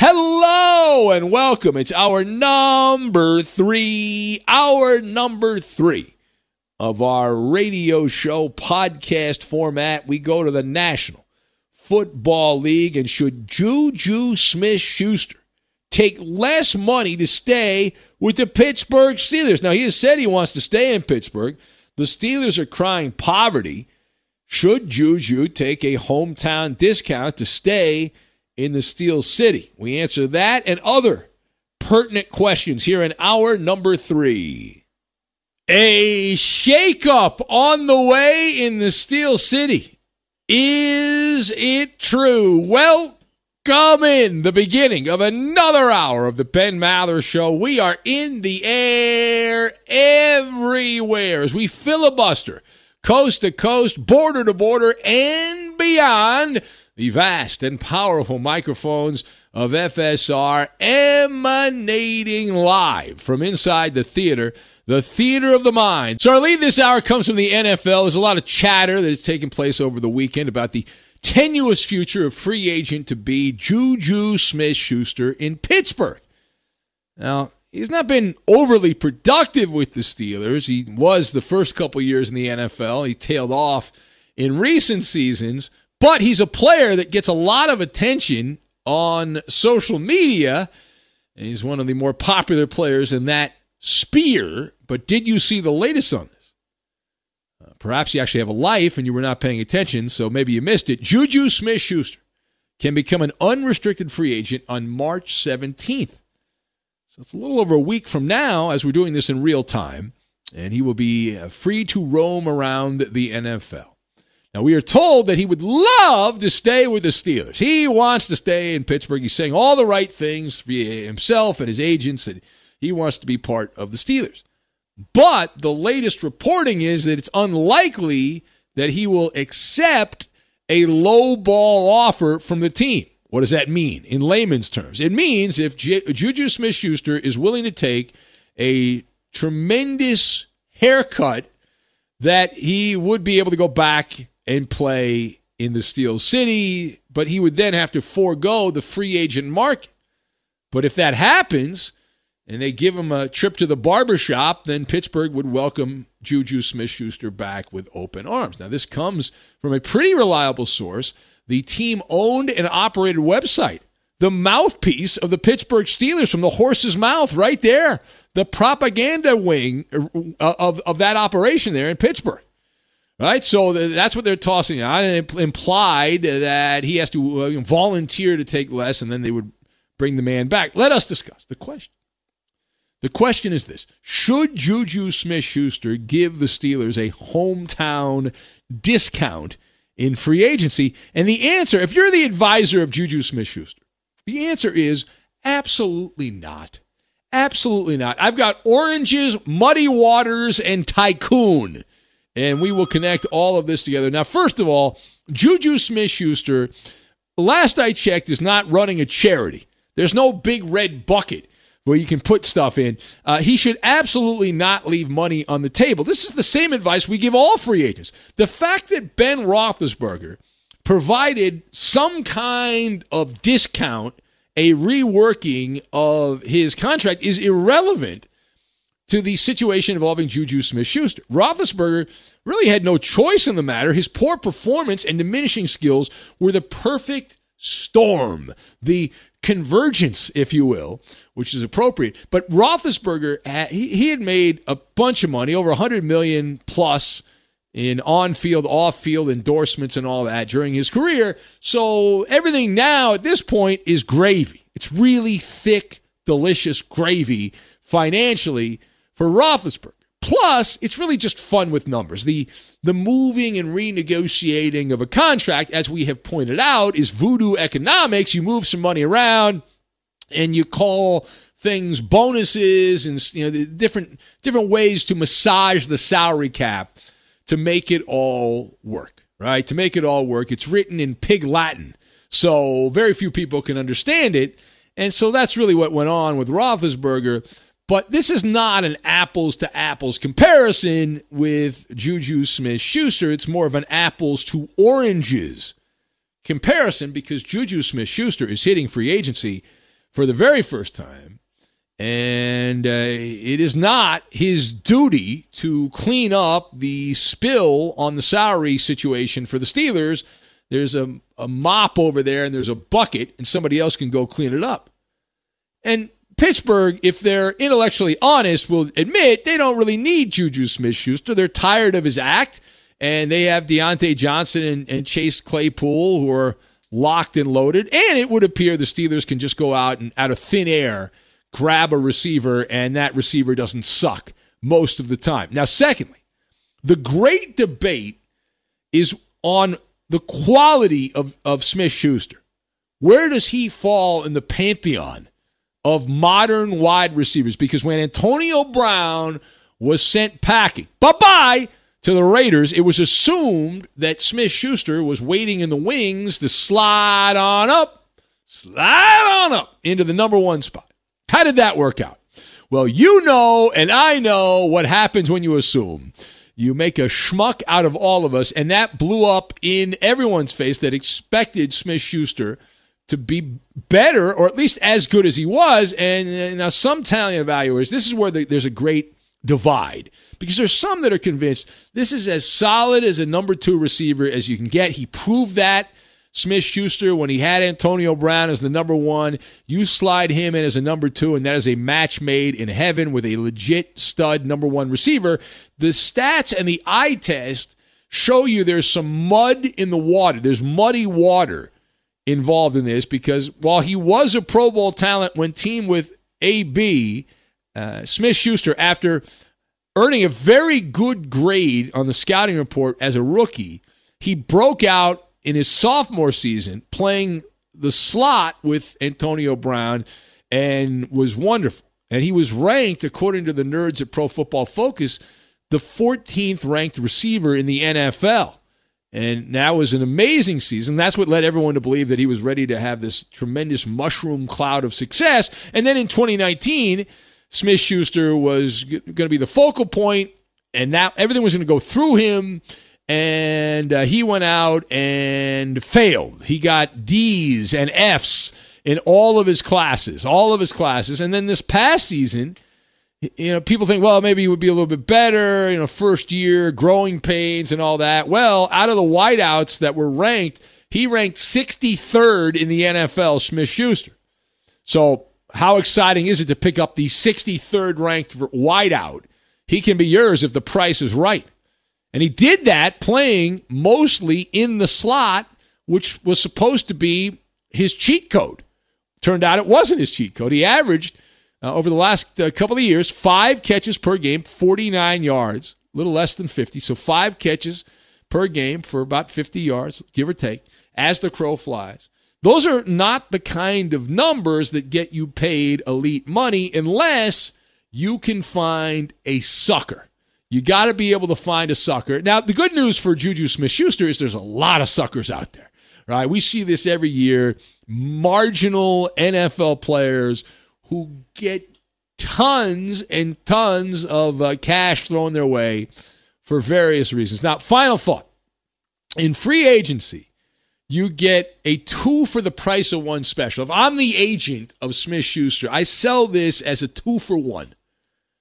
Hello and welcome. It's our number three, our number three of our radio show podcast format. We go to the National Football League, and should Juju Smith Schuster take less money to stay with the Pittsburgh Steelers? Now, he has said he wants to stay in Pittsburgh. The Steelers are crying poverty. Should Juju take a hometown discount to stay? In the Steel City? We answer that and other pertinent questions here in hour number three. A shakeup on the way in the Steel City. Is it true? Welcome in the beginning of another hour of the Ben Maller Show. We are in the air everywhere as we filibuster coast to coast, border to border, and beyond the vast and powerful microphones of FSR emanating live from inside the theater, the theater of the mind. So our lead this hour comes from the NFL. There's a lot of chatter that has taken place over the weekend about the tenuous future of free agent to be Juju Smith Schuster in Pittsburgh. Now, he's not been overly productive with the Steelers. He was the first couple years in the NFL. He tailed off in recent seasons, but he's a player that gets a lot of attention on social media. He's one of the more popular players in that sphere. But did you see the latest on this? Uh, perhaps you actually have a life and you were not paying attention, so maybe you missed it. Juju Smith Schuster can become an unrestricted free agent on March 17th. So it's a little over a week from now as we're doing this in real time, and he will be uh, free to roam around the NFL. Now, we are told that he would love to stay with the Steelers. He wants to stay in Pittsburgh. He's saying all the right things for himself and his agents that he wants to be part of the Steelers. But the latest reporting is that it's unlikely that he will accept a low ball offer from the team. What does that mean in layman's terms? It means if J- Juju Smith Schuster is willing to take a tremendous haircut, that he would be able to go back and play in the Steel City, but he would then have to forego the free agent market. But if that happens and they give him a trip to the barbershop, then Pittsburgh would welcome Juju Smith Schuster back with open arms. Now, this comes from a pretty reliable source the team owned and operated website, the mouthpiece of the Pittsburgh Steelers from the horse's mouth right there, the propaganda wing uh, of, of that operation there in Pittsburgh. Right, so that's what they're tossing out. It implied that he has to uh, volunteer to take less, and then they would bring the man back. Let us discuss the question. The question is this Should Juju Smith Schuster give the Steelers a hometown discount in free agency? And the answer, if you're the advisor of Juju Smith Schuster, the answer is absolutely not. Absolutely not. I've got oranges, muddy waters, and tycoon. And we will connect all of this together. Now, first of all, Juju Smith Schuster, last I checked, is not running a charity. There's no big red bucket where you can put stuff in. Uh, he should absolutely not leave money on the table. This is the same advice we give all free agents. The fact that Ben Roethlisberger provided some kind of discount, a reworking of his contract, is irrelevant to the situation involving Juju Smith Schuster. Roethlisberger really had no choice in the matter. His poor performance and diminishing skills were the perfect storm, the convergence, if you will, which is appropriate. But Roethlisberger, uh, he, he had made a bunch of money, over 100 million plus in on-field, off-field endorsements and all that during his career. So everything now at this point is gravy. It's really thick, delicious gravy financially for Roethlisberger. Plus, it's really just fun with numbers. The the moving and renegotiating of a contract, as we have pointed out, is voodoo economics. You move some money around and you call things bonuses and you know different different ways to massage the salary cap to make it all work, right? To make it all work. It's written in pig Latin. So very few people can understand it. And so that's really what went on with Roethlisberger. But this is not an apples to apples comparison with Juju Smith Schuster. It's more of an apples to oranges comparison because Juju Smith Schuster is hitting free agency for the very first time. And uh, it is not his duty to clean up the spill on the salary situation for the Steelers. There's a, a mop over there and there's a bucket, and somebody else can go clean it up. And Pittsburgh, if they're intellectually honest, will admit they don't really need Juju Smith Schuster. They're tired of his act, and they have Diontae Johnson and, and, Chase Claypool who are locked and loaded. And it would appear the Steelers can just go out and out of thin air grab a receiver, and that receiver doesn't suck most of the time. Now, secondly, the great debate is on the quality of, of Smith Schuster. Where does he fall in the pantheon of modern wide receivers because when Antonio Brown was sent packing, bye bye to the Raiders, it was assumed that Smith Schuster was waiting in the wings to slide on up, slide on up into the number one spot. How did that work out? Well, you know, and I know what happens when you assume. You make a schmuck out of all of us, and that blew up in everyone's face that expected Smith Schuster to be better or at least as good as he was. And, uh, now some talent evaluators, this is where the, there's a great divide because there's some that are convinced this is as solid as a number two receiver as you can get. He proved that. Smith Schuster, when he had Antonio Brown as the number one, you slide him in as a number two, and that is a match made in heaven with a legit stud number one receiver. The stats and the eye test show you there's some mud in the water. There's muddy water involved in this because while he was a Pro Bowl talent when team with AB, uh, Smith Schuster, after earning a very good grade on the scouting report as a rookie, he broke out in his sophomore season playing the slot with Antonio Brown and was wonderful. And he was ranked, according to the nerds at Pro Football Focus, the 14th ranked receiver in the NFL. And that was an amazing season. That's what led everyone to believe that he was ready to have this tremendous mushroom cloud of success. And then in 2019, Smith Schuster was going to be the focal point, and now everything was going to go through him. And uh, he went out and failed. He got D's and F's in all of his classes, all of his classes. And then this past season, you know, people think, well, maybe he would be a little bit better, you know, first year, growing pains and all that. Well, out of the wideouts that were ranked, He ranked 63rd in the NFL, Smith Schuster. So, how exciting is it to pick up the 63rd ranked wideout? He can be yours if the price is right. And he did that playing mostly in the slot, which was supposed to be his cheat code. Turned out it wasn't his cheat code. He averaged uh, over the last uh, couple of years five catches per game, 49 yards, a little less than 50. So five catches per game for about 50 yards, give or take, as the crow flies. Those are not the kind of numbers that get you paid elite money unless you can find a sucker. You got to be able to find a sucker. Now, the good news for Juju Smith Schuster is there's a lot of suckers out there, right? We see this every year. Marginal NFL players who get tons and tons of uh, cash thrown their way for various reasons. Now, final thought in free agency, you get a two for the price of one special. If I'm the agent of Smith Schuster, I sell this as a two for one.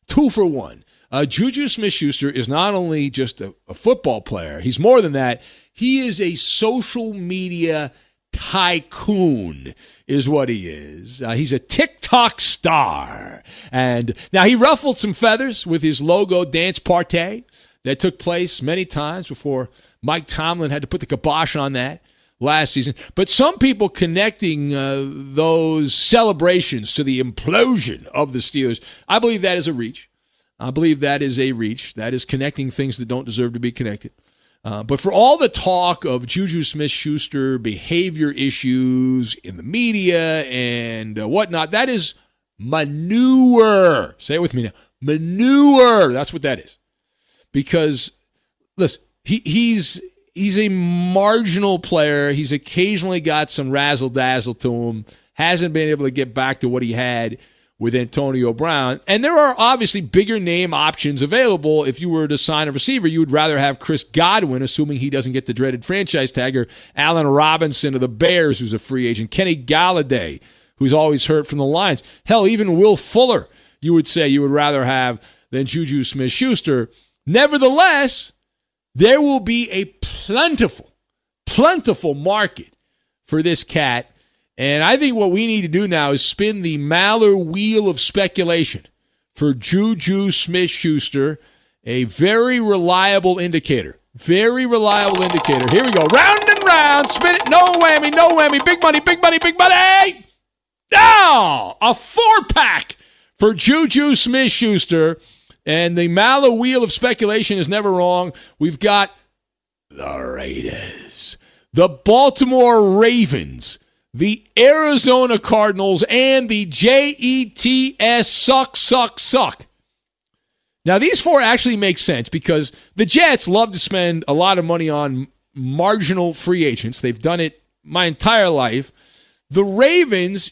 Two for one. Uh, Juju Smith Schuster is not only just a, a football player, he's more than that. He is a social media tycoon is what he is. Uh, he's a TikTok star. And now he ruffled some feathers with his logo dance party that took place many times before Mike Tomlin had to put the kibosh on that last season. But some people connecting uh, those celebrations to the implosion of the Steelers, I believe that is a reach. I believe that is a reach. That is connecting things that don't deserve to be connected. Uh, but for all the talk of Juju Smith Schuster behavior issues in the media and uh, whatnot, that is manure. Say it with me now manure. That's what that is. Because, listen, he, he's he's a marginal player. He's occasionally got some razzle dazzle to him. Hasn't been able to get back to what he had with Antonio Brown. And there are obviously bigger name options available. If you were to sign a receiver, you would rather have Chris Godwin, assuming he doesn't get the dreaded franchise tag, or Allen Robinson of the Bears, who's a free agent, Kenny Golladay, who's always hurt from the Lions. Hell, even Will Fuller, you would say you would rather have than Juju Smith Schuster. Nevertheless, there will be a plentiful, plentiful market for this cat and I think what we need to do now is spin the Maller wheel of speculation for Juju Smith Schuster, a very reliable indicator. Very reliable indicator. Here we go. Round and round. Spin it. No whammy, no whammy. Big money, big money, big money. Now, a four pack for Juju Smith Schuster. And the Maller wheel of speculation is never wrong. We've got the Raiders, the Baltimore Ravens the Arizona Cardinals, and the JETS suck, suck, suck. Now, these four actually make sense because the Jets love to spend a lot of money on marginal free agents. They've done it my entire life. The Ravens,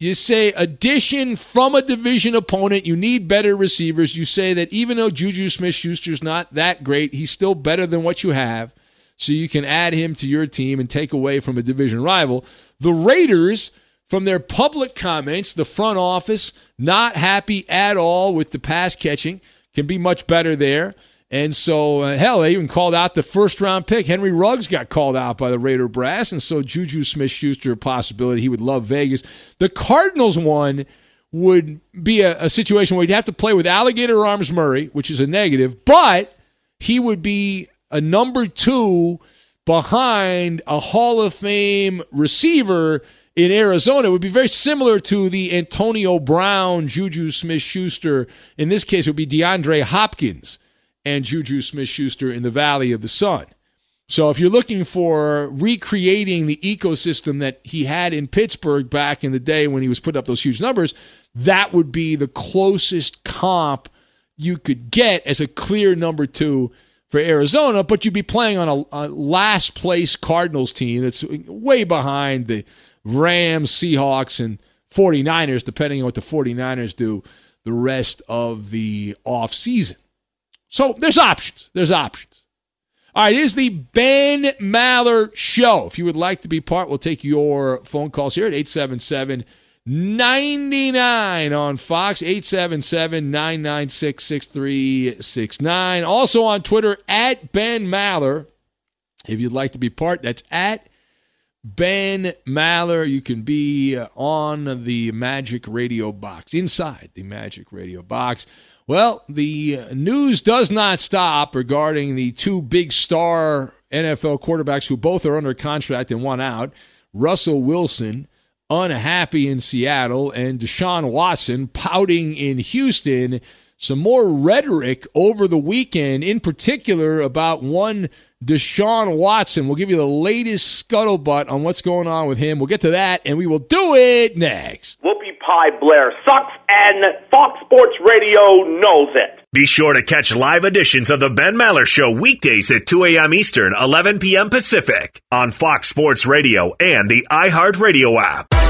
you say addition from a division opponent, you need better receivers. You say that even though Juju Smith Schuster's not that great, he's still better than what you have so you can add him to your team and take away from a division rival. The Raiders, from their public comments, the front office not happy at all with the pass catching, can be much better there. And so, uh, hell, they even called out the first round pick. Henry Ruggs got called out by the Raider brass. And so, Juju Smith Schuster, a possibility. He would love Vegas. The Cardinals one would be a, a situation where he'd have to play with Alligator Arms Murray, which is a negative, but he would be a number two behind a Hall of Fame receiver in Arizona. It would be very similar to the Antonio Brown, Juju Smith Schuster. In this case, it would be DeAndre Hopkins and Juju Smith Schuster in the Valley of the Sun. So if you're looking for recreating the ecosystem that he had in Pittsburgh back in the day when he was putting up those huge numbers, that would be the closest comp you could get as a clear number two for Arizona, but you'd be playing on a, a, last place Cardinals team that's way behind the Rams, Seahawks, and 49ers, depending on what the 49ers do the rest of the offseason. So there's options. There's options. All right, it is the Ben Maller Show. If you would like to be part, we'll take your phone calls here at 877- 99 on Fox, 877 996 6369. Also on Twitter, at Ben Maller. If you'd like to be part, that's at Ben Maller. You can be uh, on the Magic Radio box, inside the Magic Radio box. Well, the uh, news does not stop regarding the two big star NFL quarterbacks who both are under contract and one out. Russell Wilson unhappy in Seattle and Deshaun Watson pouting in Houston. Some more rhetoric over the weekend, in particular about one Deshaun Watson. We'll give you the latest scuttlebutt on what's going on with him. We'll get to that, and we will do it next. Whoopi Pie Blair sucks, and Fox Sports Radio knows it. Be sure to catch live editions of the Ben Maller Show weekdays at 2 a.m. Eastern, 11 p.m. Pacific on Fox Sports Radio and the iHeartRadio app.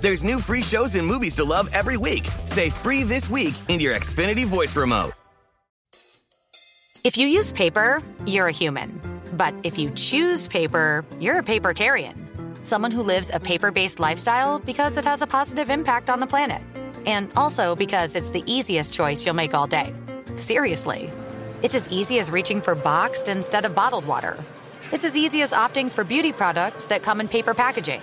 There's new free shows and movies to love every week. Say free this week in your Xfinity voice remote. If you use paper, you're a human. But if you choose paper, you're a papertarian. Someone who lives a paper based lifestyle because it has a positive impact on the planet. And also because it's the easiest choice you'll make all day. Seriously. It's as easy as reaching for boxed instead of bottled water. It's as easy as opting for beauty products that come in paper packaging.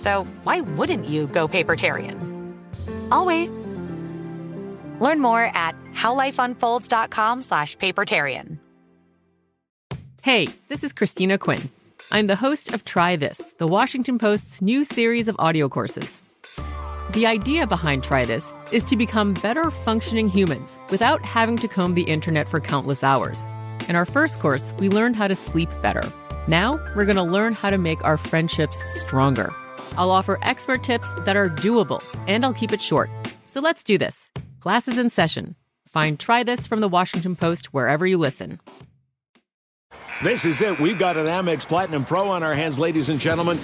So why wouldn't you go papertarian? I'll wait. Learn more at howlifeunfolds.com slash papertarian. Hey, this is Christina Quinn. I'm the host of Try This, the Washington Post's new series of audio courses. The idea behind Try This is to become better functioning humans without having to comb the internet for countless hours. In our first course, we learned how to sleep better. Now, we're going to learn how to make our friendships stronger. I'll offer expert tips that are doable, and I'll keep it short. So let's do this. Class is in session. Find Try This from the Washington Post wherever you listen. This is it. We've got an Amex Platinum Pro on our hands, ladies and gentlemen.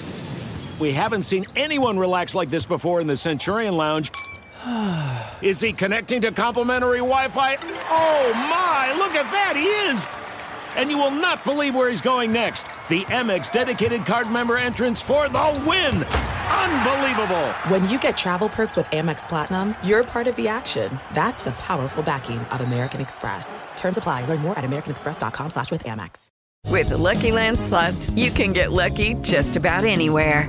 We haven't seen anyone relax like this before in the Centurion Lounge. Is he connecting to complimentary Wi Fi? Oh my, look at that, he is! And you will not believe where he's going next. The Amex dedicated card member entrance for the win! Unbelievable! When you get travel perks with Amex Platinum, you're part of the action. That's the powerful backing of American Express. Terms apply. Learn more at americanexpress.com slash with Amex. With the Lucky Land slots, you can get lucky just about anywhere.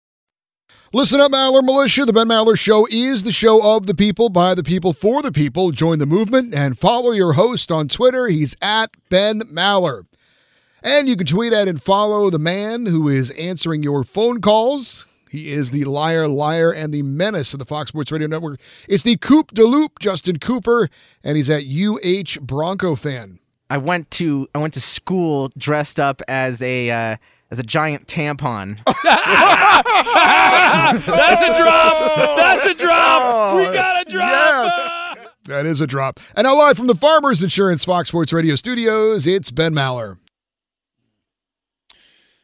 Listen up, Maller Militia. The Ben Maller Show is the show of the people, by the people, for the people. Join the movement and follow your host on Twitter. He's at Ben Maller. And you can tweet at and follow the man who is answering your phone calls. He is the liar, liar, and the menace of the Fox Sports Radio Network. It's the Coop de Loop, Justin Cooper, and he's at UH Bronco fan. I went to I went to school dressed up as a uh, as a giant tampon. That's a drop. That's a drop. Oh, we got a drop. Yes. That is a drop. And now live from the Farmers Insurance Fox Sports Radio studios, it's Ben Maller.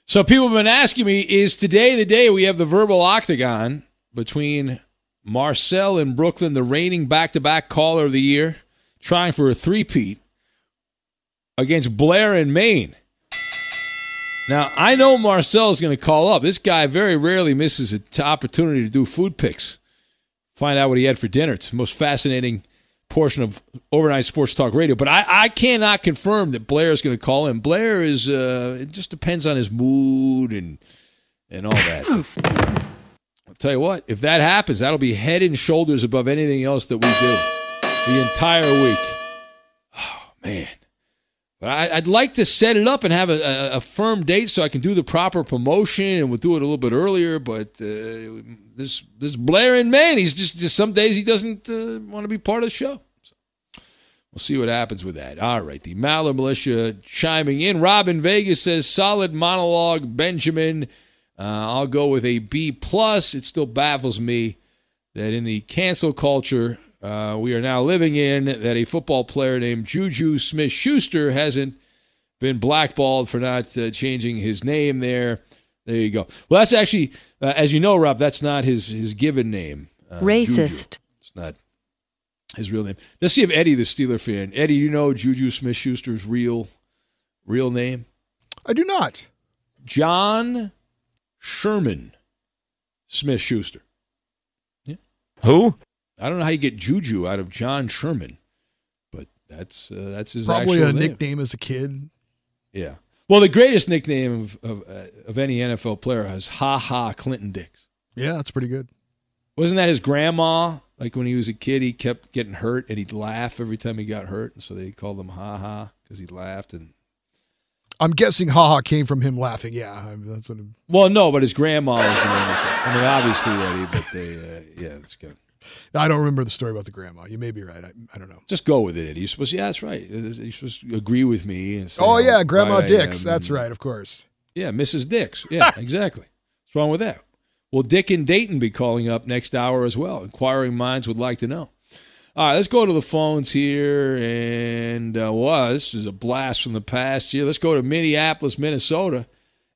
So people have been asking me, is today the day we have the verbal octagon between Marcel in Brooklyn, the reigning back-to-back caller of the year, trying for a three-peat against Blair in Maine. Now, I know Marcel is going to call up. This guy very rarely misses an opportunity to do food picks. Find out what he had for dinner. It's the most fascinating portion of overnight sports talk radio. But I, I cannot confirm that Blair is going to call in. Blair is uh, it just depends on his mood and and all that. But I'll tell you what, if that happens, that'll be head and shoulders above anything else that we do the entire week. Oh man. But I, would like to set it up and have a, a, a, firm date so I can do the proper promotion, and we'll do it a little bit earlier. But uh, this this Blair in Maine, he's just, just some days he doesn't uh, want to be part of the show. So we'll see what happens with that. All right, the Maller Militia chiming in. Robin Vegas says solid monologue, Benjamin. Uh, I'll go with a B plus. It still baffles me that in the cancel culture uh, we are now living in that a football player named Juju Smith Schuster hasn't been blackballed for not uh, changing his name there. There you go. Well, that's actually, uh, as you know, Rob, that's not his, his given name. Uh, Racist. Juju. It's not his real name. Let's see if Eddie, the Steeler fan, Eddie, you know Juju Smith Schuster's real real name? I do not. John Sherman Smith Schuster. Yeah. Who? I don't know how you get Juju out of John Sherman, but that's uh, that's his probably a name. nickname as a kid. Yeah. Well, the greatest nickname of of, uh, of any NFL player is Ha Ha Clinton Dix. Yeah, that's pretty good. Wasn't that his grandma? Like when he was a kid, he kept getting hurt and he'd laugh every time he got hurt, and so they called him Ha Ha because he laughed. And I'm guessing Ha Ha came from him laughing. Yeah, that's what. I'm... Well, no, but his grandma was the one that. Kept, I mean, obviously Eddie, but they, uh, yeah, it's good. I don't remember the story about the grandma. You may be right. I, I don't know. Just go with it, Eddie. You're supposed to, yeah, that's right. You're supposed to agree with me and say, Oh, yeah, Grandma Dix. That's right, of course. Yeah, Mrs. Dix. Yeah, exactly. What's wrong with that? Will Dick and Dayton be calling up next hour as well? Inquiring minds would like to know. All right, let's go to the phones here. And, uh, well, this is a blast from the past here. Let's go to Minneapolis, Minnesota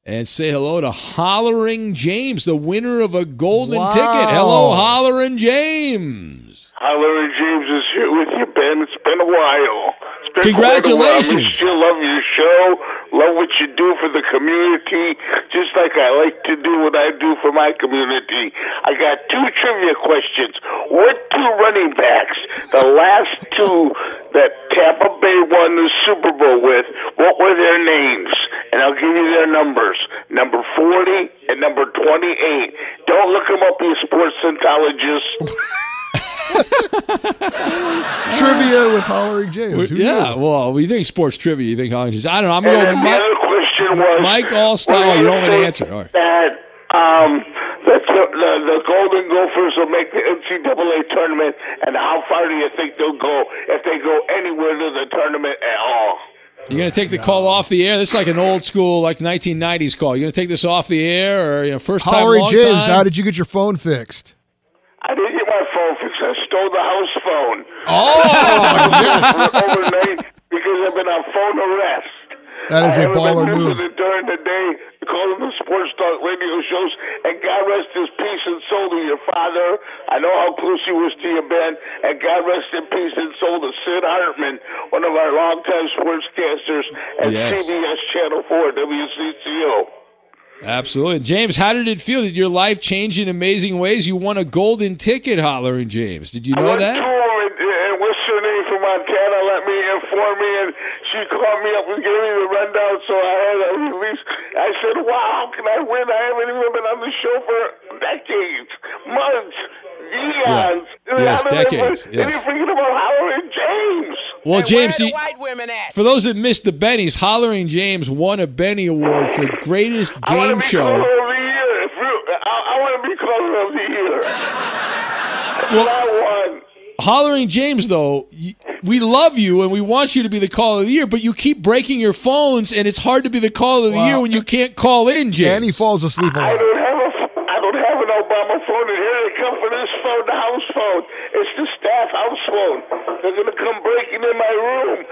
and say hello to Hollering James, the winner of a golden wow. ticket. Hello, Hollering James. Hollering James is here with you, Ben. It's been a while. It's been Congratulations. I still love your show. Love what you do for the community, just like I like to do what I do for my community. I got two trivia questions. What two running backs, the last two that Tampa Bay won the Super Bowl with, what were their names? And I'll give you their numbers. Number 40 and number 28. Don't look them up, you sports psychologist. trivia with Hollering James. Who yeah, knew? well, we think sports trivia. You think Hollering James? I don't know. I'm going to go. The Mike, other question was Mike Alstott. Oh, you don't want to answer. All right. That um, the, the the Golden Gophers will make the NCAA tournament, and how far do you think they'll go if they go anywhere to the tournament at all? You're going to take the call off the air. This is like an old school, like 1990s call. You're going to take this off the air, or you know, first time, Hollering long James, time? how did you get your phone fixed? I didn't get my phone fixed. I stole the house phone. Oh, yes. Overnight because I've been on phone arrest. That is I a baller move. during the day, calling the sports talk radio shows, and God rest his peace and soul to your father. I know how close he was to you, Ben, and God rest in peace and soul to Sid Hartman, one of our longtime sportscasters at Yes. CBS Channel 4, WCCO. Absolutely. James, how did it feel? Did your life change in amazing ways? You won a golden ticket, Hollering James. Did you know that? Me inform me, and she called me up and gave me the rundown. So I had a release. I said, "Wow, how can I win? I haven't even been on the show for decades, months, eons. And Yes, how did I decades, win? yes. And you're about Howard James. Well, James, where you- the white women at? for those that missed the Bennies, Hollering James won a Benny Award for greatest I want game to be show. caller of the year. If you, I, I want to be caller of the year. Well- I won. Hollering James, though, y- we love you and we want you to be the call of the year, but you keep breaking your phones, and it's hard to be the call of the Wow. year when you can't call in, James. And he falls asleep a I lot. don't have a, I don't have an Obama phone, and here they come for this phone, the house phone. It's the staff house phone. They're going to come breaking in my room.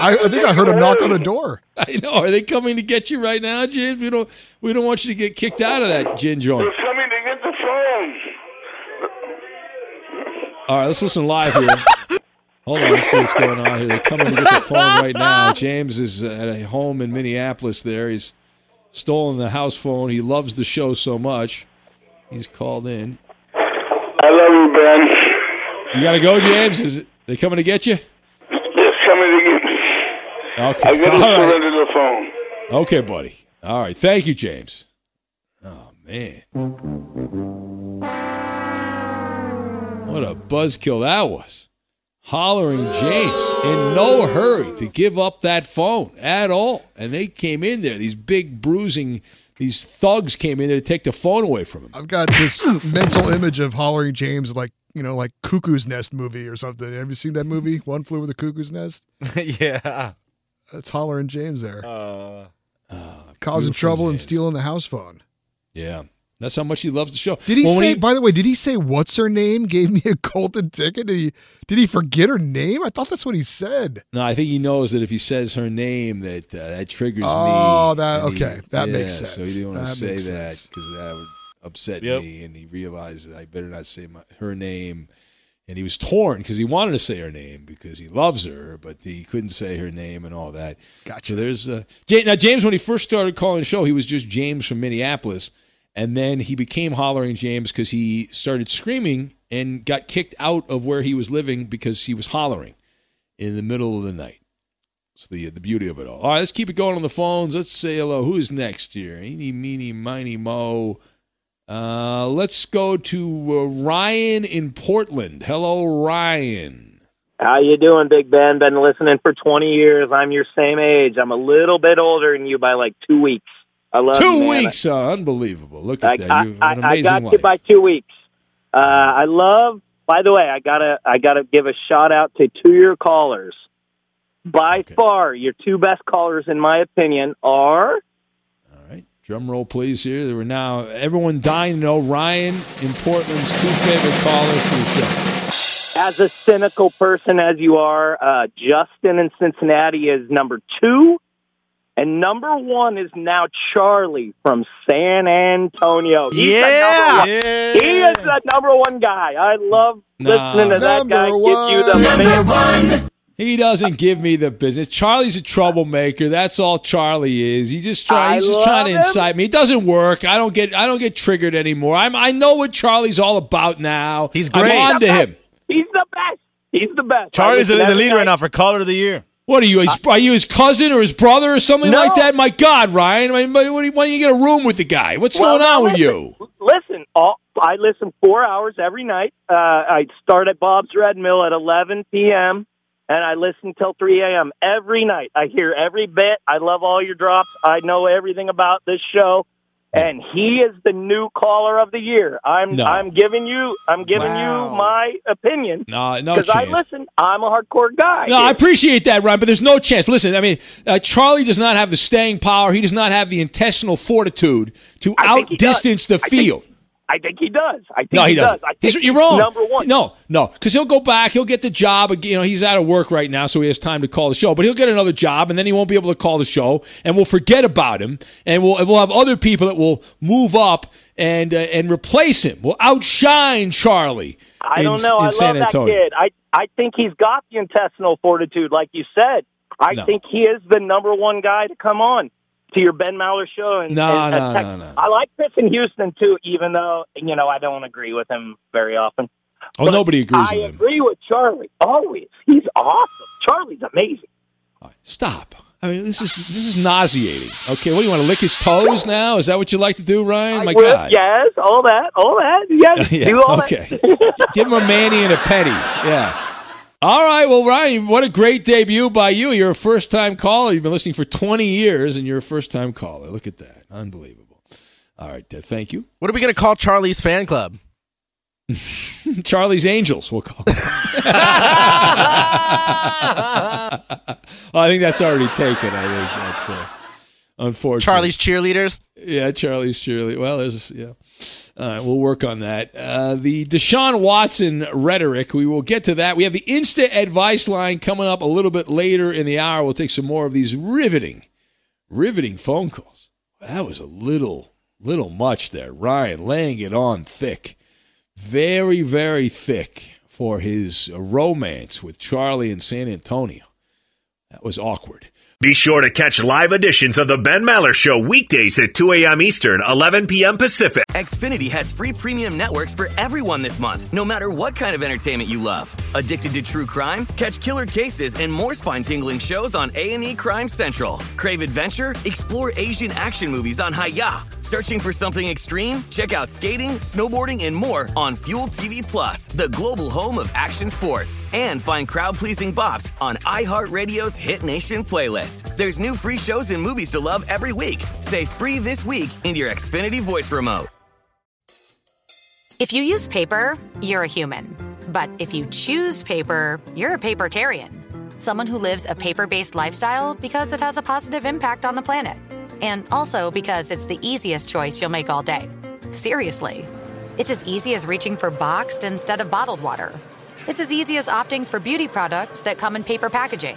I, I think I heard a knock on the door. I know. Are they coming to get you right now, James? We don't. We don't want you to get kicked out of that gin joint. They're coming to get the phone. All right, let's listen live here. Hold on, let's see what's going on here. They're coming to get the phone right now. James is at a home in Minneapolis. There, he's stolen the house phone. He loves the show so much. He's called in. I love you, Ben. You got to go, James. Is it, they coming to get you? They're coming to get me. Okay. I gotta All right. surrender the phone. Okay, buddy. All right. Thank you, James. Oh man. What a buzzkill that was. Hollering James in no hurry to give up that phone at all. And they came in there, these big bruising, these thugs came in there to take the phone away from him. I've got this mental image of hollering James like you know like Cuckoo's Nest movie or something. Have you seen that movie? One flew over the cuckoo's nest. yeah. That's hollering James there, Uh, causing beautiful trouble and stealing the house phone. Yeah. That's how much he loves the show. Did he Well, when say? by the way, did he say what's her name? Gave me a golden ticket. Did he? Did he forget her name? I thought that's what he said. No, I think he knows that if he says her name, that uh, that triggers me. Oh, that- and he- okay. That makes sense. So he didn't want to say that because that would upset Yep. me, and he realized that I better not say my, her name. And he was torn because he wanted to say her name because he loves her, but he couldn't say her name and all that. Gotcha. So there's uh, Ja- now James when he first started calling the show, he was just James from Minneapolis, and then he became hollering James because he started screaming and got kicked out of where he was living because he was hollering in the middle of the night. It's the the beauty of it all. All right, let's keep it going on the phones. Let's say hello. Who's next here? Eeny, meeny, miny, mo. Uh, let's go to uh, Ryan in Portland. Hello, Ryan. How you doing, Big Ben? Been listening for 20 years. I'm your same age. I'm a little bit older than you by like two weeks. I love Two man. weeks. Uh, unbelievable. Look I, at that. I, You I, I got life. you by two weeks. Uh, I love. By the way, I gotta I gotta give a shout out to two year callers. By far, your two best callers, in my opinion, are All right, Drum roll, please. Here, there were now everyone dying to know Ryan in Portland's two favorite callers for the show. as a cynical person as you are, uh, Justin in Cincinnati is number two, and number one is now Charlie from San Antonio. He's the Yeah. he is the number one guy. I love Nah. listening to that guy give you the number He doesn't give me the business. Charlie's a troublemaker. That's all Charlie is. He just try, he's just trying to love him. incite me. It doesn't work. I don't get I don't get triggered anymore. I'm I know what Charlie's all about now. He's great. I'm on to him. He's the best. He's the best. Charlie's I the, listen the leader right night. now for caller of the year. What are you? His, are you his cousin or his brother or something No. like that? My God, Ryan! I mean, why don't you get a room with the guy? What's Well, going on now with you? Listen, all, I listen four hours every night. Uh, I start at Bob's Red Mill at 11 p.m. and I listen till 3 a.m. every night. I hear every bit. I love all your drops. I know everything about this show. And he is the new caller of the year. I'm No. I'm giving you I'm giving you my opinion No, no because I listen. I'm a hardcore guy. No, I appreciate that, Ryan, but there's no chance. Listen, I mean, uh, Charlie does not have the staying power. He does not have the intestinal fortitude to think he does. outdistance the I think- field. I think he does. I think No, he, does. doesn't. I He's- you're wrong. Number one. No, no, because he'll go back. He'll get the job. You know, he's out of work right now, so he has time to call the show. But he'll get another job, and then he won't be able to call the show, and we'll forget about him, and we'll we'll have other people that will move up and uh, and replace him. We'll outshine Charlie. I in, don't know. In I San love Antonio. that kid. I I think he's got the intestinal fortitude, like you said. I No. think he is the number one guy to come on to your Ben Maller show. And, No, and no, no, no. I like Chris in Houston too, even though you know I don't agree with him very often. Oh, But nobody agrees I with him. I agree with Charlie always. He's awesome. Charlie's amazing. Stop. I mean, this is this is nauseating. Okay, what do you want to lick his toes now? Is that what you like to do, Ryan? My Well, God. Yes, all that, all that. Yes, Yeah, do all okay. that. Give him a manny and a penny. Yeah. All right. Well, Ryan, what a great debut by you. You're a first time caller. You've been listening for 20 years, and you're a first time caller. Look at that. Unbelievable. All right. Uh, thank you. What are we going to call Charlie's fan club? Charlie's Angels, we'll call it. I think that's already taken. I think that's. Uh, Unfortunately, Charlie's cheerleaders. Yeah, Charlie's cheerleader. Well, there's yeah. We'll work on that. Uh, the Deshaun Watson rhetoric. We will get to that. We have the Insta advice line coming up a little bit later in the hour. We'll take some more of these riveting, riveting phone calls. That was a little, little much there. Ryan laying it on thick, very, very thick for his romance with Charlie in San Antonio. That was awkward. Be sure to catch live editions of the Ben Maller Show weekdays at 2 a.m. Eastern, 11 p.m. Pacific. Xfinity has free premium networks for everyone this month, no matter what kind of entertainment you love. Addicted to true crime? Catch killer cases and more spine-tingling shows on A&E Crime Central. Crave adventure? Explore Asian action movies on Hi-YAH. Searching for something extreme? Check out skating, snowboarding, and more on Fuel TV Plus, the global home of action sports. And find crowd-pleasing bops on iHeartRadio's Hit Nation playlist. There's new free shows and movies to love every week. Say free this week in your Xfinity voice remote. If you use paper, you're a human. But if you choose paper, you're a papertarian. Someone who lives a paper based lifestyle because it has a positive impact on the planet. And also because it's the easiest choice you'll make all day. Seriously. It's as easy as reaching for boxed instead of bottled water. It's as easy as opting for beauty products that come in paper packaging.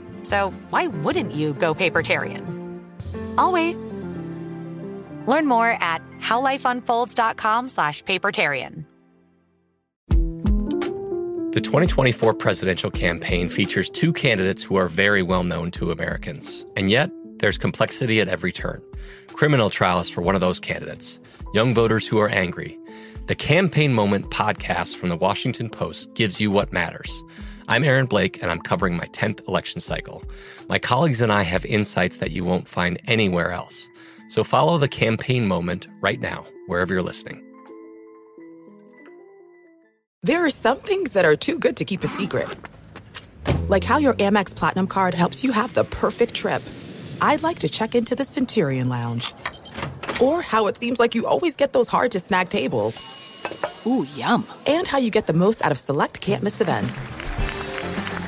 So why wouldn't you go papertarian? I'll wait. Learn more at howlifeunfolds.com slash papertarian. The 2024 presidential campaign features two candidates who are very well known to Americans. And yet, there's complexity at every turn. Criminal trials for one of those candidates, young voters who are angry. The Campaign Moment podcast from the Washington Post gives you what matters. I'm Aaron Blake, and I'm covering my 10th election cycle. My colleagues and I have insights that you won't find anywhere else. So follow the campaign moment right now, wherever you're listening. There are some things that are too good to keep a secret. Like how your Amex Platinum card helps you have the perfect trip. I'd like to check into the Centurion Lounge. Or how it seems like you always get those hard to snag tables. Ooh, yum. And how you get the most out of select can't miss events.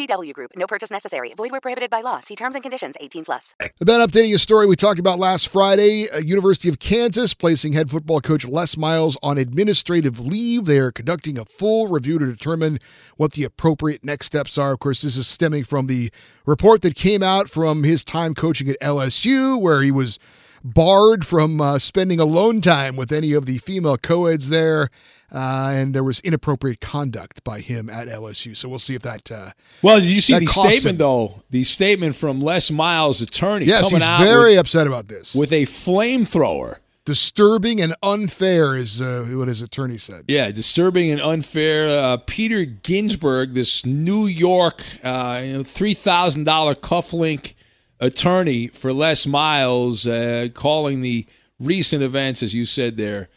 VGW Group. No purchase necessary. Void where prohibited by law. See terms and conditions. 18 plus. Ben updating a story we talked about last Friday. University of Kansas placing head football coach Les Miles on administrative leave. They are conducting a full review to determine what the appropriate next steps are. Of course, this is stemming from the report that came out from his time coaching at LSU, where he was barred from uh, spending alone time with any of the female co-eds there. Uh, and there was inappropriate conduct by him at LSU. So we'll see if that. Uh, well, did you see the statement him. though? The statement from Les Miles' attorney. Yes, coming he's out very with, upset about this. with a flamethrower. Disturbing and unfair is uh, what his attorney said. Yeah, disturbing and unfair. Uh, Peter Ginsburg, this New York uh, you know, three thousand dollar cufflink attorney for Les Miles, uh, calling the recent events, as you said there,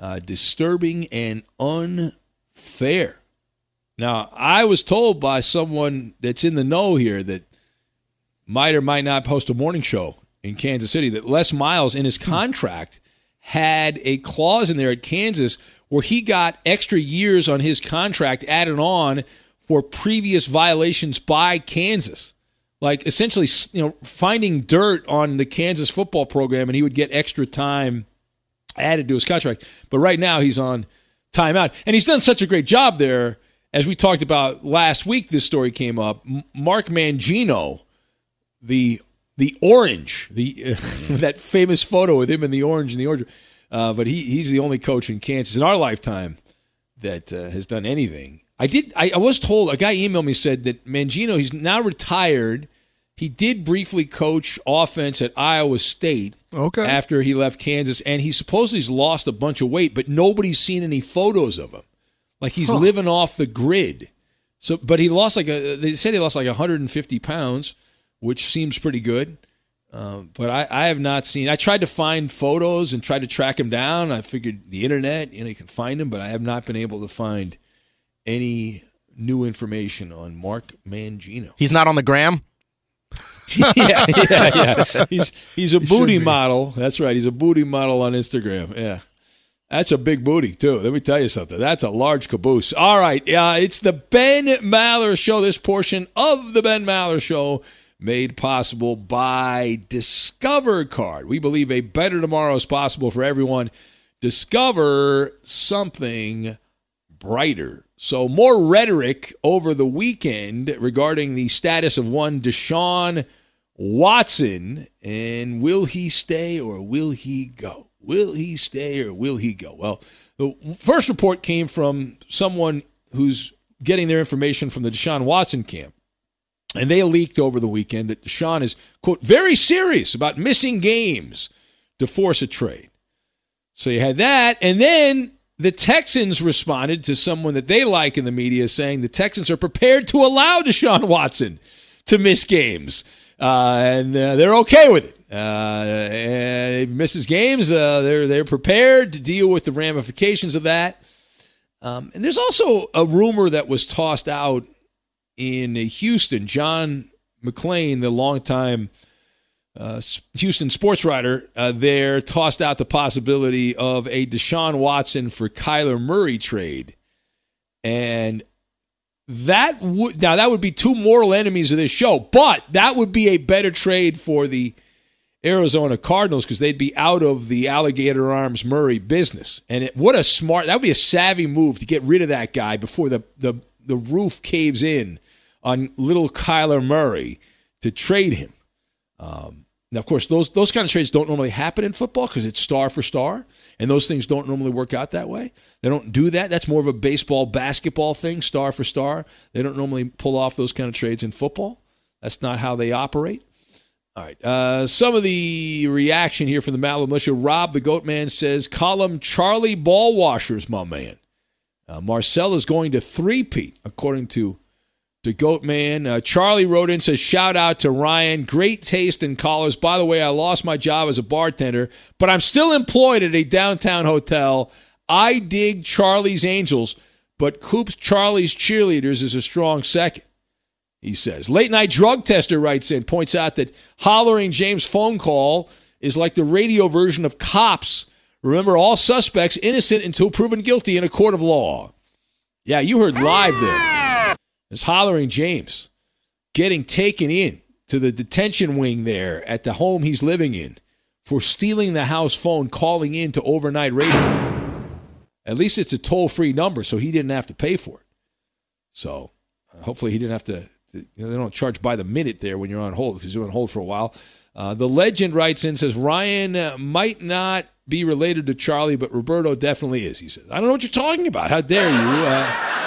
uh, disturbing and unfair. Now, I was told by someone that's in the know here that might or might not post a morning show in Kansas City that Les Miles in his contract had a clause in there at Kansas where he got extra years on his contract added on for previous violations by Kansas. Like essentially, you know, finding dirt on the Kansas football program and he would get extra time added to his contract. But right now he's on timeout. And he's done such a great job there. As we talked about last week, this story came up. Mark Mangino, the the orange, the that famous photo with him in the orange and the orange. Uh, but he he's the only coach in Kansas in our lifetime that uh, has done anything. I did. I, I was told a guy emailed me said that Mangino he's now retired. He did briefly coach offense at Iowa State. Okay. After he left Kansas, and he supposedly's lost a bunch of weight, but nobody's seen any photos of him. Like he's Huh. living off the grid. So, but he lost like a. They said he lost like 150 pounds, which seems pretty good. Um, but I, I have not seen. I tried to find photos and tried to track him down. I figured the internet, you know, you can find him, but I have not been able to find any new information on Mark Mangino. He's not on the gram. yeah, yeah, yeah. He's he's a He booty model. That's right. He's a booty model on Instagram. Yeah. That's a big booty, too. Let me tell you something. That's a large caboose. All right. Uh, it's the Ben Maller Show. This portion of the Ben Maller Show made possible by Discover Card. We believe a better tomorrow is possible for everyone. Discover something brighter. So, more rhetoric over the weekend regarding the status of one Deshaun Watson and will he stay or will he go? Will he stay or will he go? Well, the first report came from someone who's getting their information from the Deshaun Watson camp. And they leaked over the weekend that Deshaun is, quote, very serious about missing games to force a trade. So you had that. And then the Texans responded to someone that they like in the media saying the Texans are prepared to allow Deshaun Watson to miss games. Uh, and uh, they're okay with it. Uh, and if he misses games, they're they're prepared to deal with the ramifications of that. Um, and there's also a rumor that was tossed out in Houston. John McClain, the longtime uh, Houston sports writer, uh, there tossed out the possibility of a Deshaun Watson for Kyler Murray trade, and that would now that would be two mortal enemies of this show, but that would be a better trade for the Arizona Cardinals because they'd be out of the Alligator Arms Murray business. And it, what a smart that would be a savvy move to get rid of that guy before the the the roof caves in on little Kyler Murray to trade him. Um, now, of course, those those kind of trades don't normally happen in football because it's star for star, and those things don't normally work out that way. They don't do that. That's more of a baseball, basketball thing, star for star. They don't normally pull off those kind of trades in football. That's not how they operate. All right. Uh, some of the reaction here from the Malibu Militia. Rob the Goat Man says, "Call him Charlie Ball Washers, my man." Uh, Marcel is going to three-peat, according to to Goat Man. Uh, Charlie wrote in says, "Shout out to Ryan, great taste in callers. By the way, I lost my job as a bartender, but I'm still employed at a downtown hotel. I dig Charlie's Angels, but Coop's Charlie's Cheerleaders is a strong second he says. Late night drug tester writes in, points out that hollering James' phone call is like the radio version of cops. Remember, all suspects innocent until proven guilty in a court of law. Yeah, you heard live there. It's hollering James getting taken in to the detention wing there at the home he's living in for stealing the house phone, calling in to overnight radio. At least it's a toll free number, so he didn't have to pay for it. So uh, hopefully he didn't have to. You know, they don't charge by the minute there when you're on hold because you're on hold for a while. Uh, the legend writes in says Ryan uh, might not be related to Charlie, but Roberto definitely is. He says, "I don't know what you're talking about. How dare you?"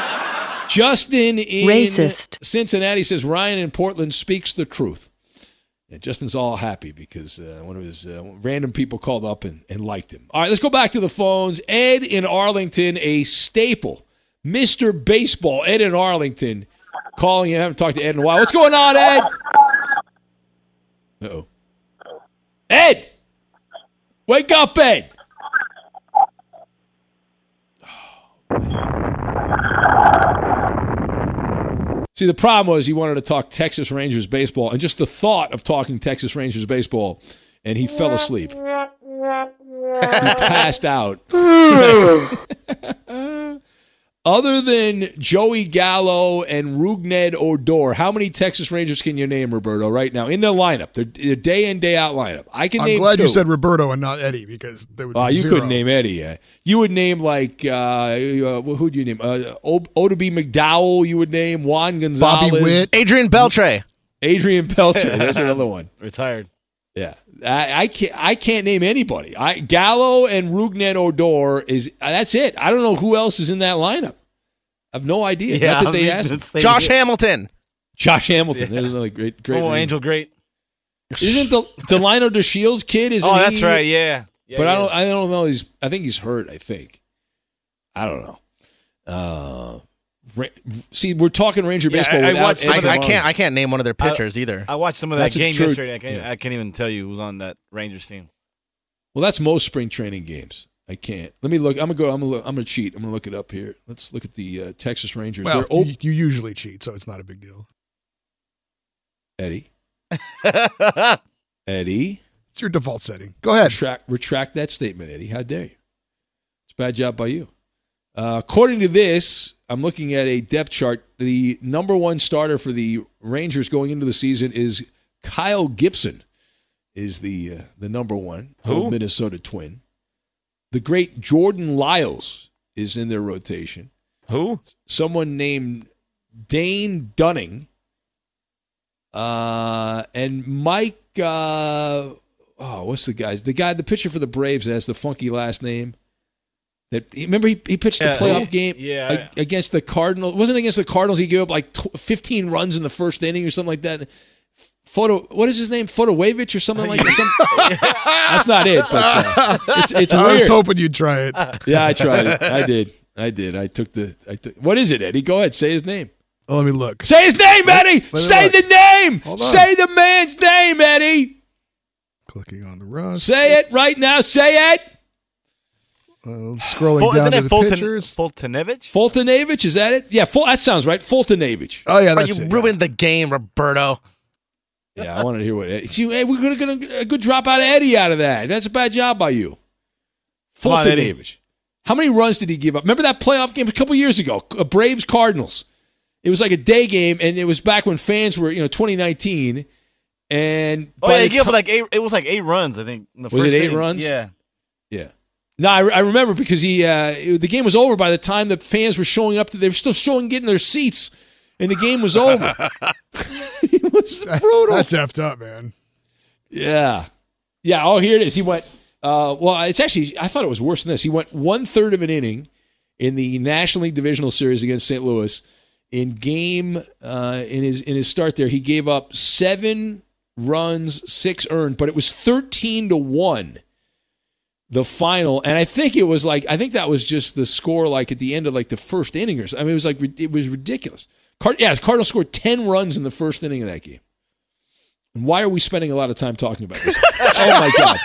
Justin in Racist. Cincinnati says Ryan in Portland speaks the truth. And Justin's all happy because uh, one of his uh, random people called up and, and liked him. All right, let's go back to the phones. Ed in Arlington, a staple, Mr. Baseball. Ed in Arlington, calling you. I haven't talked to Ed in a while. What's going on, Ed? Uh oh. Ed, wake up, Ed. See, the problem was he wanted to talk Texas Rangers baseball, and just the thought of talking Texas Rangers baseball, and he fell asleep. He passed out. Other than Joey Gallo and Rougned Odor, how many Texas Rangers can you name, Roberto, right now in their lineup? Their, their day in day out lineup. I can name I'm glad two. you said Roberto and not Eddie because they would. Uh, be you zero. couldn't name Eddie. Yeah. You would name like uh, uh, who'd you name? Uh, o- Oddibe McDowell. You would name Juan Gonzalez, Bobby Witt. Adrian Beltre. Adrian Beltre. There's another one. Retired. Yeah, I, I can't. I can't name anybody. I Gallo and Rougned Odor is that's it. I don't know who else is in that lineup. I have no idea. Yeah, Not that they asked. Josh here. Hamilton. Josh Hamilton. There's another great, great. Oh, name. Angel Great. Isn't the Delino DeShields kid? Is Oh, that's right. Yeah. Yeah, but I don't. I don't know. He's. I think he's hurt. I think. I don't know. Uh, Ra- see, we're talking Ranger Yeah, baseball. I- I watched some Eddie of the- I can't. I can't name one of their I- pitchers either. I watched some of that That's game true- yesterday. I can't, yeah. I can't even tell you who's on that Rangers team. Well, that's most spring training games. I can't. Let me look. I'm gonna go. I'm gonna. Look, I'm gonna cheat. I'm gonna look it up here. Let's look at the uh, Texas Rangers. Well, op- you, you usually cheat, so it's not a big deal. Eddie. Eddie. It's your default setting. Go ahead. Retract, retract that statement, Eddie. How dare you? It's a bad job by you. Uh, according to this, I'm looking at a depth chart. The number one starter for the Rangers going into the season is Kyle Gibson. Is the uh, the number one Who? Minnesota Twin. The great Jordan Lyles is in their rotation. Who? Someone named Dane Dunning. Uh, and Mike. Uh, oh, what's the guy's the guy, the pitcher for the Braves that has the funky last name. That remember he, he pitched the Yeah, playoff who? game Yeah, a- against the Cardinals. Wasn't against the Cardinals. He gave up like tw- 15 runs in the first inning or something like that. Photo, what is his name? Photowavich or something like that. Some, that's not it, but uh, it's it's I weird. was hoping you'd try it. yeah, I tried it. I did. I did. I took the. I took. What is it, Eddie? Go ahead. Say his name. Oh, let me look. Say his name, Eddie. let me Say look. the name. Hold on. Say the man's name, Eddie. Clicking on the rust. Say it right now. Say it. Uh, scrolling Ful- down isn't to it the Fulton, pictures. Fultonevich? Fultonavich, is that it? Yeah, Ful- that sounds right. Fultonavich. Oh yeah, But that's you it. ruined the game, Roberto. Yeah, I wanted to hear what. Eddie. See, hey, we're gonna get a, a good drop out of Eddie out of that. That's a bad job by you. Come on, Eddie. Fultonavich. How many runs did he give up? Remember that playoff game a couple years ago, Braves Cardinals. It was like a day game, and it was back when fans were, you know, 2019. And Oh yeah, the he gave up like eight. It was like eight runs, I think. In the Was it eight inning. runs? Yeah. Yeah. No, I, I remember because he uh, it- the game was over by the time the fans were showing up. To, they were still showing, getting their seats, and the game was over. it was brutal. That's effed up, man. yeah, yeah. Oh, here it is. He went. Uh, well, it's actually I thought it was worse than this. He went one third of an inning in the National League Divisional Series against St. Louis. In game uh, in his in his start there, he gave up seven runs, six earned, but it was thirteen to one the final, and I think it was like I think that was just the score, like at the end of like the first inning or something. I mean, it was like it was ridiculous. Card, yeah, Cardinals scored ten runs in the first inning of that game. And why are we spending a lot of time talking about this? oh my god!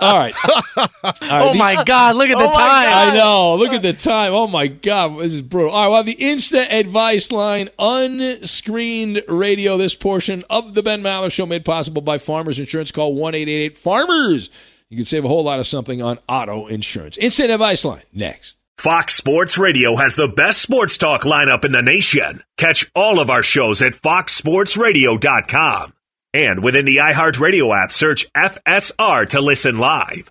All right. All right, oh the- my God! Look at the Oh time. I know. Look at the time. Oh my God, this is brutal. All right, well, the Insta advice line, unscreened radio. This portion of the Ben Maller Show made possible by Farmers Insurance. Call one eight eight eight Farmers. You can save a whole lot of something on auto insurance. Instant advice line next. Fox Sports Radio has the best sports talk lineup in the nation. Catch all of our shows at foxsportsradio.com. And within the iHeartRadio app, search FSR to listen live.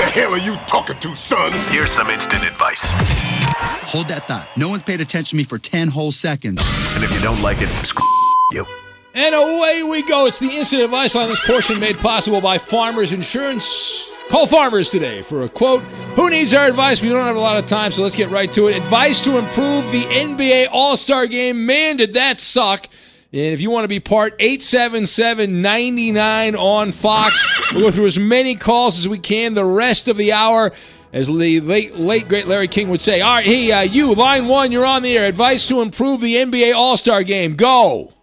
Who the hell are you talking to, son? Here's some instant advice. Hold that thought. No one's paid attention to me for 10 whole seconds. And if you don't like it, screw you. And away we go. It's the instant advice on This portion made possible by Farmers Insurance. Call Farmers today for a quote. Who needs our advice? We don't have a lot of time, so let's get right to it. Advice to improve the NBA All Star game. Man, did that suck. And if you want to be part, 877 99 on Fox. We'll go through as many calls as we can the rest of the hour. as the late, late great Larry King would say. All right, hey, uh, you, line one, you're on the air. Advice to improve the NBA All Star game. Go.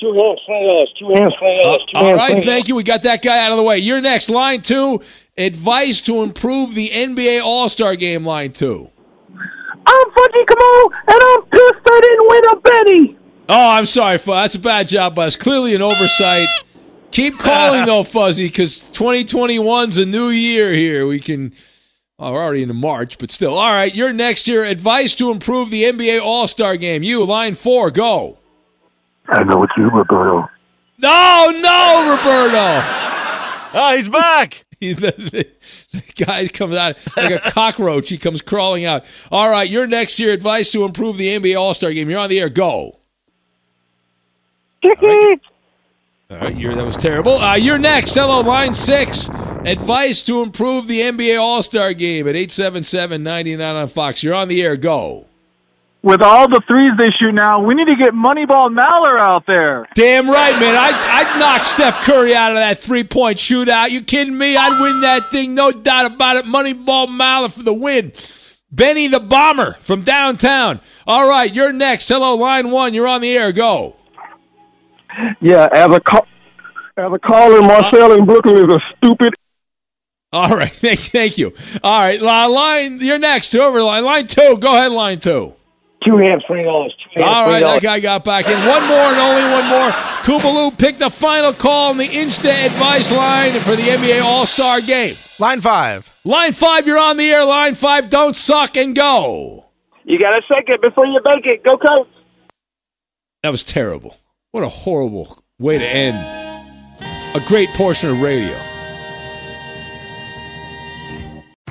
Two hands, swing us. Two hands, swing us. Two All hands, right, swing thank you. We got that guy out of the way. You're next. Line two, advice to improve the NBA All Star game. Line two. I'm Fudgy Kamal, and I'm pissed I didn't win a Benny. Oh, I'm sorry, Fuzz. That's a bad job, Buzz. Clearly an oversight. Keep calling though, Fuzzy, because 2021's a new year here. We can. Oh, we're already into March, but still. All right, you're next. Your advice to improve the NBA All Star game. You, line four, go. I know it's you, Roberto. No, no, Roberto. Oh, he's back. the, the, the guy comes out like a cockroach. He comes crawling out. All right, you're next. Your advice to improve the NBA All Star game. You're on the air. Go. All right, you're, that was terrible. Uh, you're next. Hello, line six. Advice to improve the NBA All Star game at 877 99 on Fox. You're on the air. Go. With all the threes they shoot now, we need to get Moneyball Maller out there. Damn right, man. I'd, I'd knock Steph Curry out of that three point shootout. You kidding me? I'd win that thing, no doubt about it. Moneyball Maller for the win. Benny the Bomber from downtown. All right, you're next. Hello, line one. You're on the air. Go. Yeah, as a call, as a caller, Marcel in Brooklyn is a stupid. All right, thank, thank you. All right, line. You're next. Whoever line line two. Go ahead, line two. Two hands, twenty dollars. Two All right, $20. that guy got back in. One more and only one more. Kubaloo picked the final call on the Insta advice line for the NBA All Star game. Line five. Line five, you're on the air. Line five, don't suck and go. You got to shake it before you bake it. Go, coach. That was terrible. What a horrible way to end a great portion of radio.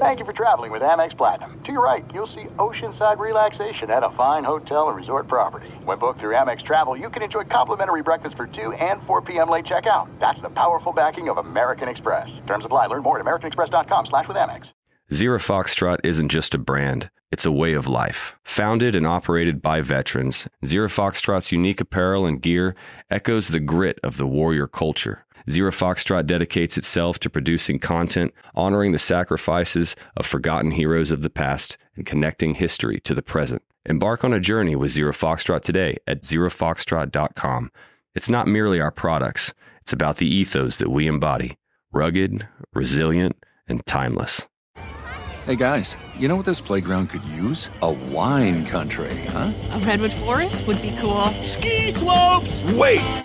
Thank you for traveling with Amex Platinum. To your right, you'll see oceanside relaxation at a fine hotel and resort property. When booked through Amex Travel, you can enjoy complimentary breakfast for 2 and 4 p.m. late checkout. That's the powerful backing of American Express. Terms apply. Learn more at americanexpress.com slash with Amex. Zero Foxtrot isn't just a brand, it's a way of life. Founded and operated by veterans, Zero Foxtrot's unique apparel and gear echoes the grit of the warrior culture. Zero Foxtrot dedicates itself to producing content, honoring the sacrifices of forgotten heroes of the past, and connecting history to the present. Embark on a journey with Zero Foxtrot today at zerofoxtrot.com. It's not merely our products, it's about the ethos that we embody rugged, resilient, and timeless. Hey guys, you know what this playground could use? A wine country, huh? A redwood forest would be cool. Ski slopes! Wait!